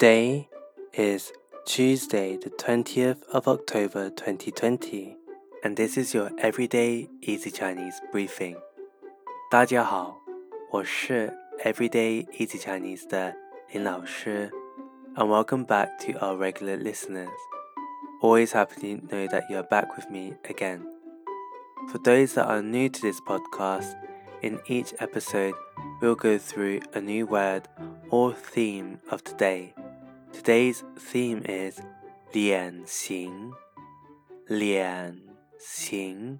Today is Tuesday, the 20th of October 2020, and this is your Everyday Easy Chinese briefing. 大家好，我是 Everyday Easy Chinese 的林老师, and welcome back to our regular listeners. Always happy to know that you are back with me again. For those that are new to this podcast, in each episode, we'll go through a new word or theme of the day. Today's theme is 脸型,脸型,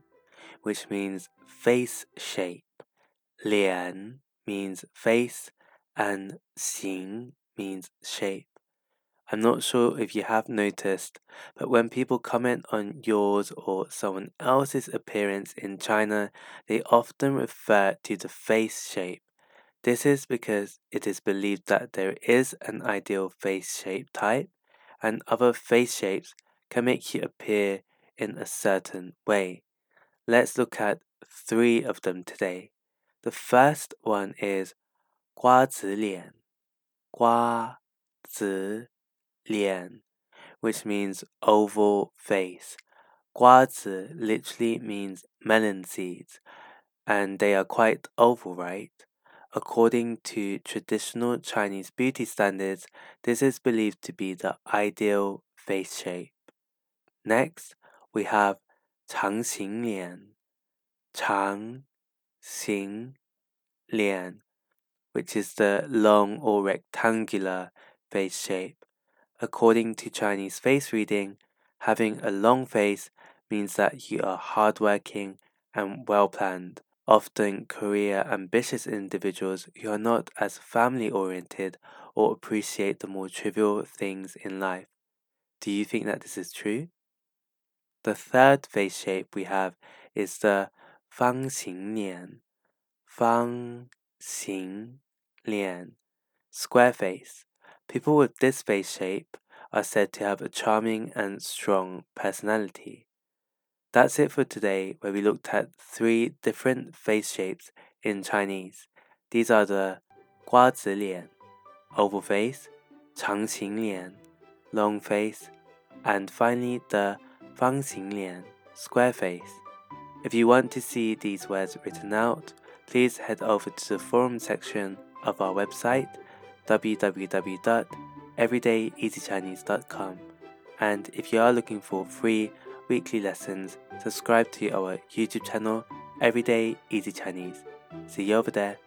which means face shape. 脸 means face and 型 means shape. I'm not sure if you have noticed, but when people comment on yours or someone else's appearance in China, they often refer to the face shape. This is because it is believed that there is an ideal face shape type, and other face shapes can make you appear in a certain way. Let's look at three of them today. The first one is 瓜子脸，瓜子 lian, which means oval face. Guazi literally means melon seeds, and they are quite oval, right? According to traditional Chinese beauty standards, this is believed to be the ideal face shape. Next, we have 长形脸,长形脸, which is the long or rectangular face shape. According to Chinese face reading, having a long face means that you are hardworking and well planned. Often, career ambitious individuals who are not as family oriented or appreciate the more trivial things in life. Do you think that this is true? The third face shape we have is the 方形脸,方形脸, square face. People with this face shape are said to have a charming and strong personality. That's it for today, where we looked at three different face shapes in Chinese. These are the 瓜子脸, oval face, 长形脸, long face, and finally the 方形脸, square face. If you want to see these words written out, please head over to the forum section of our website www.everydayeasychinese.com. And if you are looking for free weekly lessons, subscribe to our YouTube channel, Everyday Easy Chinese. See you over there.